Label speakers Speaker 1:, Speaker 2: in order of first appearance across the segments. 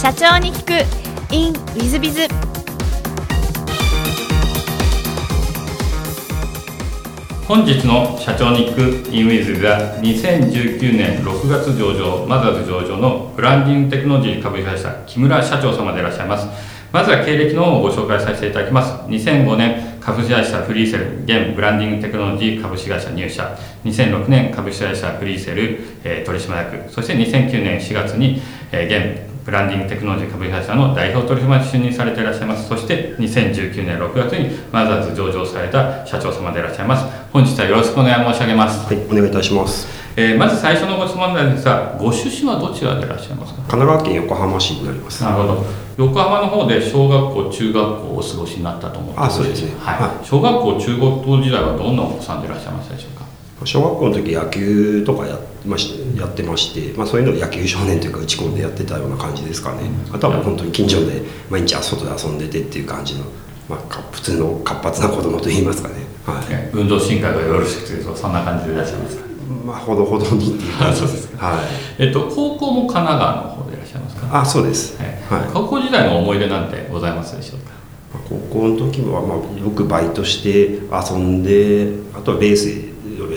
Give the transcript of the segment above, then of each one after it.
Speaker 1: 社長に聞く。In ウィズビズ
Speaker 2: 本日の社長に聞くインウィズが2019年6月上場マザーズ上場のブランディングテクノロジー株式会社木村社長様でいらっしゃいます。まずは経歴の方をご紹介させていただきます。2005年株式会社フリーセル現ブランディングテクノロジー株式会社入社。2006年株式会社フリーセル、えー、取締役。そして2009年4月に、えー、現ブランディングテクノロジー株式会社の代表取締役就任されていらっしゃいます。そして2019年6月にマザーズ上場された社長様でいらっしゃいます。本日はよろしくお願い申し上げます。
Speaker 3: はいお願いいたします。
Speaker 2: えー、まず最初のご質問なんですがご出身はどちらでいらっしゃいますか？
Speaker 3: 神奈川県横浜市になります。
Speaker 2: なるほど。横浜の方で小学校中学校をお過ごしになったと思って
Speaker 3: あそうですね。
Speaker 2: はい、はい、小学校中学校時代はどんなお子さんでいらっしゃいましたでしょうか？
Speaker 3: 小学校の時野球とかやましやってまして、まあ、そういうのを野球少年というか打ち込んでやってたような感じですかね、あとはもう本当に近所で毎日外で遊んでてっていう感じの、まあ、普通の活発な子供といいますかね、
Speaker 2: はい、運動神経がよろしくてそんな感じでいらっしゃいますか？
Speaker 3: まあほどほどにっていう感じ
Speaker 2: です。はい。えっと、高校も神奈川の方でいらっしゃいますか？
Speaker 3: あそうです、
Speaker 2: はい、高校時代の思い出なんてございますでしょうか？
Speaker 3: 高校の時は、まあ、よくバイトして遊んであとはレース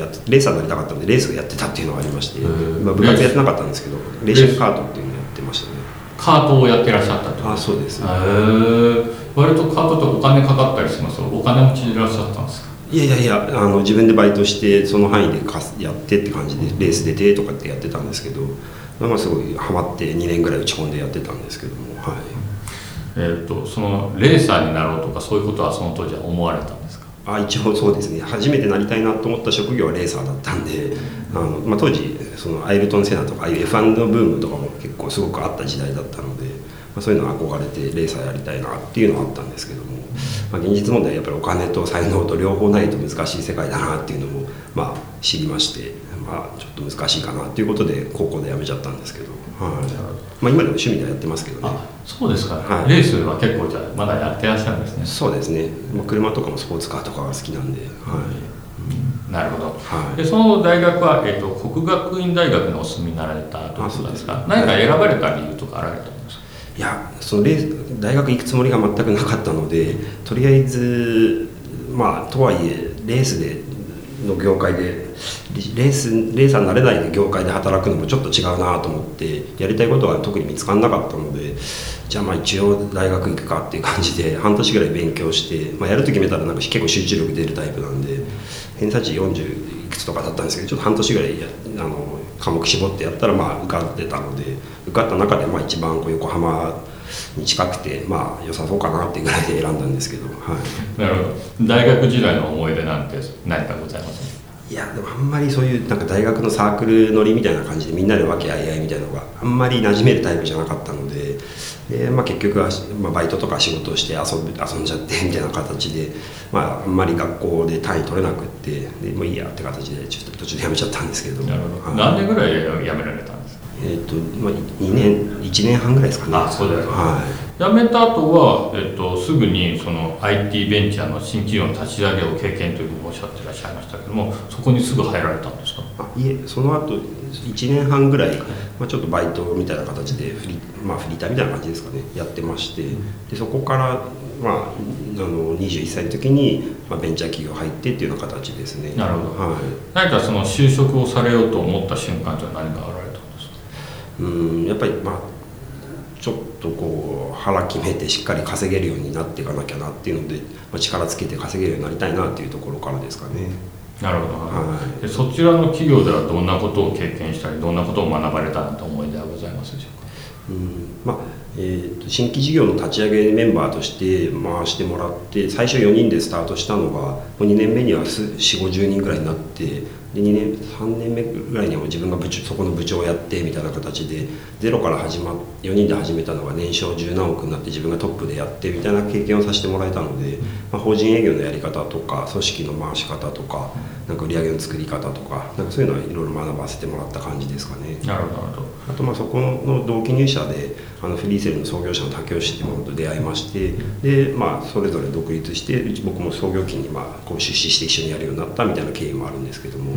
Speaker 3: やレーサーになりたかったんでレースをやってたっていうのがありまして、まあ、部活やってなかったんですけどレーシングカートっていうのをやってましたね。
Speaker 2: カートをやってらっしゃったって
Speaker 3: あそうです。へえ
Speaker 2: 割とカートってお金かかったりします？お金持ちでいらっしゃったんですか？
Speaker 3: いやいやいやあの自分でバイトしてその範囲でかやってって感じでレース出てとかってやってたんですけど、まあ、すごいハマって2年ぐらい打ち込んでやってたんですけどもはい。
Speaker 2: えーと、とそのレーサーになろうとかそういうことはその当時は思われた？
Speaker 3: あ一応そうですね。初めてなりたいなと思った職業はレーサーだったんで、あのまあ、当時そのアイルトン・セナとかああいう F1 のブームとかも結構すごくあった時代だったので、まあ、そういうの憧れてレーサーやりたいなっていうのはあったんですけども、まあ、現実問題やっぱりお金と才能と両方ないと難しい世界だなっていうのも、まあ、知りまして、まあ、ちょっと難しいかなっていうことで高校で辞めちゃったんですけど、はい。まあ、今でも趣味ではやってますけどね。
Speaker 2: そうですか、はい、レースは結構じゃまだやってらっしゃるんですね。
Speaker 3: そうですね、まあ、車とかもスポーツカーとかが好きなんで、はい。
Speaker 2: うん、なるほど、はい、でその大学は、えーと、国学院大学にお住みになられたということですか。何か選ばれた理由とかあられたんですか？
Speaker 3: いやそのレー大学行くつもりが全くなかったのでとりあえずまあとはいえレースでの業界でレースレーサーになれない業界で働くのもちょっと違うなと思ってやりたいことが特に見つからなかったのでじゃあまあ一応大学行くかっていう感じで半年ぐらい勉強して、まあ、やると決めたらなんか結構集中力出るタイプなんで偏差値40つとかだったんですけどちょっと半年ぐらいあの科目絞ってやったらまあ受かってたので受かった中でまあ一番こう横浜に近くてまあ良さそうかなっていうぐらいで選んだんですけど、は
Speaker 2: い、なるほど。大学時代の思い出なんて何かございます
Speaker 3: いやでもあんまりそういうなんか大学のサークル乗りみたいな感じでみんなで和気あいあいみたいなのがあんまり馴染めるタイプじゃなかったので、でまあ、結局は、まあ、バイトとか仕事をして遊遊んじゃってみたいな形で、まあ、あんまり学校で単位取れなくってでもういいやって形でちょっと途中で辞めちゃったんですけど
Speaker 2: なるほど、何年ぐらい辞められたんですか？
Speaker 3: えーとまあ、2年1年半ぐらいですかね。
Speaker 2: あそうですはい辞めた後は、えっと、すぐにその IT ベンチャーの新企業の立ち上げを経験というふうにおっしゃってらっしゃいましたけどもそこにすぐ入られたんですか？
Speaker 3: あいえその後1年半ぐらい、まあ、ちょっとバイトみたいな形でフリ,、まあ、フリーターみたいな感じですかねやってましてでそこから、まあ、あの21歳の時に、まあ、ベンチャー企業入ってっていうような形ですね。
Speaker 2: なるほど、はい、何かその就職をされようと思った瞬間というのは何かあられたんですか？
Speaker 3: うんやっぱりまあちょっとこう腹決めてしっかり稼げるようになっていかなきゃなっていうので、まあ、力つけて稼げるようになりたいなっていうところからですかね。
Speaker 2: なるほど、はい、でそちらの企業ではどんなことを経験したりどんなことを学ばれたなと思いではございますでしょうか？
Speaker 3: うんまあえーと、新規事業の立ち上げメンバーとして回してもらって最初4人でスタートしたのがもう2年目には4 5 0人ぐらいになってで2年3年目ぐらいには自分が部長そこの部長をやってみたいな形でゼロから始ま4人で始めたのが年商10何億になって自分がトップでやってみたいな経験をさせてもらえたので、まあ、法人営業のやり方とか組織の回し方とかなんか売り上げの作り方とかなんかそういうのはいろいろ学ばせてもらった感じですかね。
Speaker 2: なるほど
Speaker 3: あとまあそこの同期入社であのフリーセルの創業者の竹吉ってものと出会いましてで、まあ、それぞれ独立して僕も創業期にまあこう出資して一緒にやるようになったみたいな経緯もあるんですけども。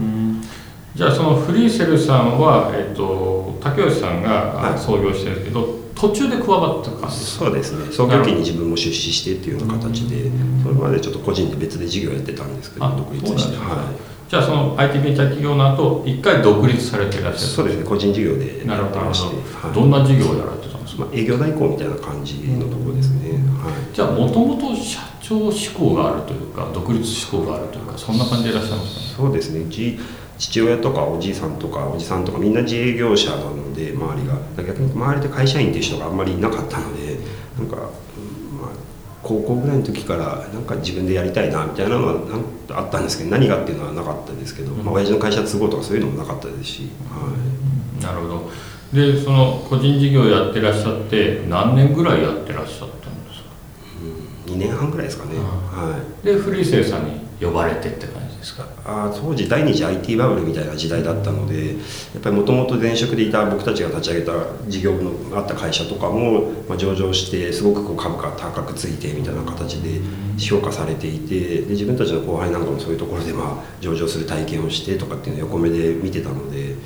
Speaker 2: じゃあそのフリーセルさんは、えっと、竹吉さんが
Speaker 3: はい。
Speaker 2: 創業してるけど、途中で加わった感じ
Speaker 3: そうですね。創業期に自分も出資してっていうような形でそれまでちょっと個人で別で事業やってたんですけど
Speaker 2: あ
Speaker 3: 独立して。は
Speaker 2: じゃあその IT ベンチャー企業の後一回独立されていらっ
Speaker 3: い
Speaker 2: しゃる
Speaker 3: そうですね。個人事業で
Speaker 2: なるほどなる
Speaker 3: やってまし
Speaker 2: ほ
Speaker 3: て
Speaker 2: ど、
Speaker 3: はい。
Speaker 2: どんな事業をやられて
Speaker 3: まあ、営業代行みたいな感じのところですね、はい。
Speaker 2: じゃあもともと社長志向があるというか独立志向があるというかそんな感じでいらっしゃいますか？ね
Speaker 3: そうですね。うち父親とかおじいさんとかおじさんとかみんな自営業者なので周りが逆に周りで会社員っていう人があんまりいなかったのでなんか、うんまあ、高校ぐらいの時からなんか自分でやりたいなみたいなのはあったんですけど何がっていうのはなかったですけど、まあ親父の会社都合とかそういうのもなかったですし、はい、
Speaker 2: なるほどでその個人事業やってらっしゃって何年ぐらいやってらっしゃったんですか
Speaker 3: ？2年半ぐらいですかね、
Speaker 2: あ
Speaker 3: はい、
Speaker 2: でフリーセルさんに呼ばれてって感じですか？
Speaker 3: あー当時第二次 IT バブルみたいな時代だったのでやっぱりもともと前職でいた僕たちが立ち上げた事業部のあった会社とかも、まあ、上場してすごくこう株価が高くついてみたいな形で評価されていてで自分たちの後輩なんかもそういうところでまあ上場する体験をしてとかっていうのを横目で見てたので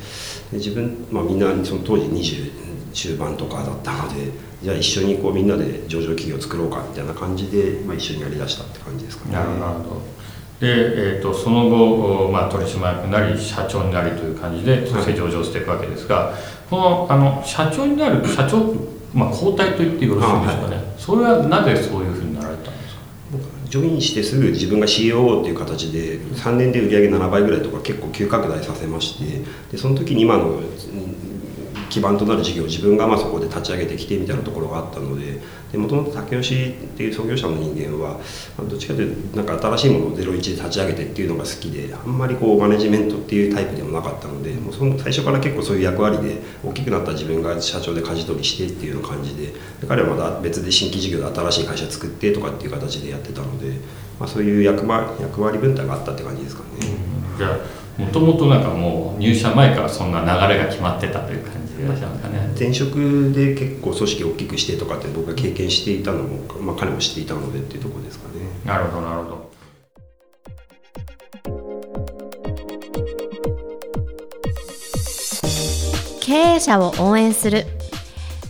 Speaker 3: で自分、まあ、みんなその当時20中盤とかだったのでじゃあ一緒にこうみんなで上場企業を作ろうかみたいな感じで、まあ、一緒にやりだしたって感じですかね。
Speaker 2: なるほど。で、えー、とその後、おまあ、取締役になり社長になりという感じでそして上場していくわけですが、このあの社長になる社長、まあ、交代と言ってよろしいんですかね、それはなぜそう
Speaker 3: ジョインしてすぐ自分が COO っていう形で3年で売り上げ7倍ぐらいとか結構急拡大させましてでその時に今の基盤となる事業を自分がまあそこで立ち上げてきてみたいなところがあったのでもともと竹吉っていう創業者の人間はどっちかというとなんか新しいものを01で立ち上げてっていうのが好きであんまりこうマネジメントっていうタイプでもなかったのでもうその最初から結構そういう役割で大きくなった自分が社長で舵取りしてっていうような感じで彼はまだ別で新規事業で新しい会社作ってとかっていう形でやってたので、まあ、そういう役割役割分担があったって感じですかね。
Speaker 2: じゃもともとなんかもう入社前からそんな流れが決まってたという感じでいらっしゃいますかね
Speaker 3: 前職で結構組織を大きくしてとかって僕が経験していたのも、まあ、彼も知っていたのでっていうところですかね。
Speaker 2: なるほどなるほど。
Speaker 1: 経営者を応援する。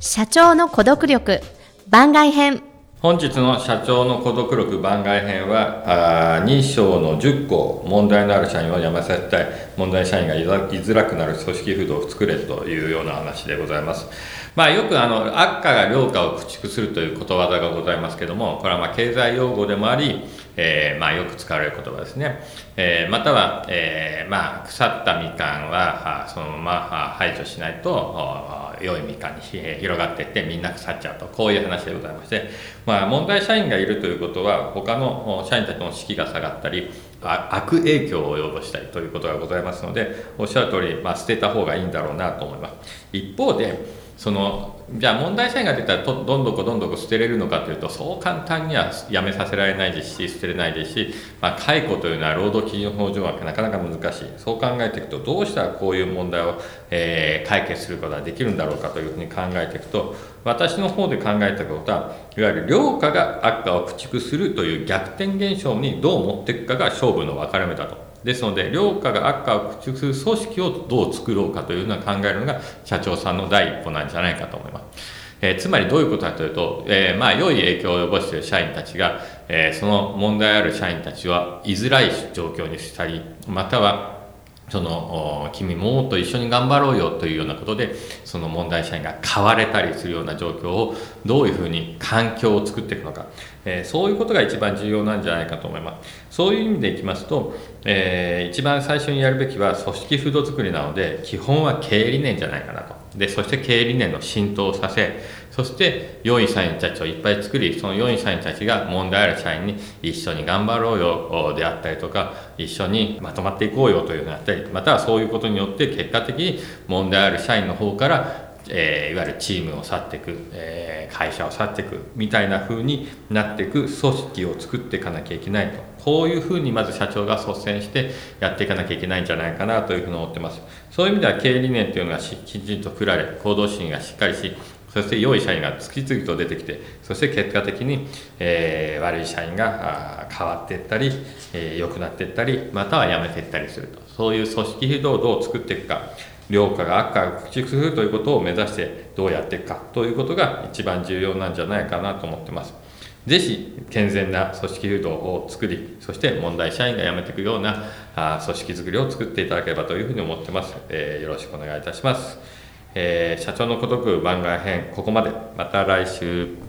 Speaker 1: 社長の孤独力。番外編。
Speaker 2: 本日の社長の孤独力番外編はあー2章の10項問題のある社員を辞めさせたい問題社員がいざ居づらくなる組織風土を作れというような話でございます。まあよくあの悪化が良化を駆逐するということわざがございますけどもこれはまあ経済用語でもあり、えーまあよく使われる言葉ですね、えーまたは、えーまあ腐ったみかんはそのまま排除しないと良いみかんに広がっていってみんな腐っちゃうと。こういう話でございまして、まあ、問題社員がいるということは他の社員たちの士気が下がったり悪影響を及ぼしたりということがございますのでおっしゃる通り、まあ、捨てた方がいいんだろうなと思います。一方でそのじゃあ問題社員が出たらとどんどこどんどこ捨てれるのかというとそう簡単にはやめさせられないですし捨てれないですし、まあ、解雇というのは労働基準法上はなかなか難しいそう考えていくとどうしたらこういう問題を、えー解決することができるんだろうかというふうに考えていくと私の方で考えたことはいわゆる良化が悪化を駆逐するという逆転現象にどう持っていくかが勝負の分かれ目だと。ですので、良化が悪化を駆逐する組織をどう作ろうかというのは考えるのが社長さんの第一歩なんじゃないかと思います。えーつまりどういうことかというと、えーまあ、良い影響を及ぼしている社員たちが、えーその問題ある社員たちは居づらい状況にしたり、またはその君ももっと一緒に頑張ろうよというようなことでその問題社員が買われたりするような状況をどういうふうに環境を作っていくのか、えーそういうことが一番重要なんじゃないかと思います。そういう意味でいきますと、えー一番最初にやるべきは組織風土作りなので基本は経営理念じゃないかなと。でそして経営理念の浸透をさせそして良い社員たちをいっぱい作りその良い社員たちが問題ある社員に一緒に頑張ろうよであったりとか一緒にまとまっていこうよというのがあったりまたはそういうことによって結果的に問題ある社員の方からえーいわゆるチームを去っていく、えー会社を去っていくみたいな風になっていく組織を作っていかなきゃいけないと。こういう風にまず社長が率先してやっていかなきゃいけないんじゃないかなというふうに思ってます。そういう意味では経営理念っていうのがきちんと作られ行動心がしっかりしそして良い社員が次々と出てきてそして結果的に、えー悪い社員が変わっていったり、えー良くなっていったりまたは辞めていったりすると。そういう組織風土をどう作っていくか。良化が悪化を駆逐するということを目指してどうやっていくかということが一番重要なんじゃないかなと思ってます。ぜひ健全な組織風土を作り、そして問題社員が辞めていくようなあ組織づくりを作っていただければというふうに思ってます。えー、よろしくお願いいたします。えー、社長の孤独番外編、ここまで。また来週。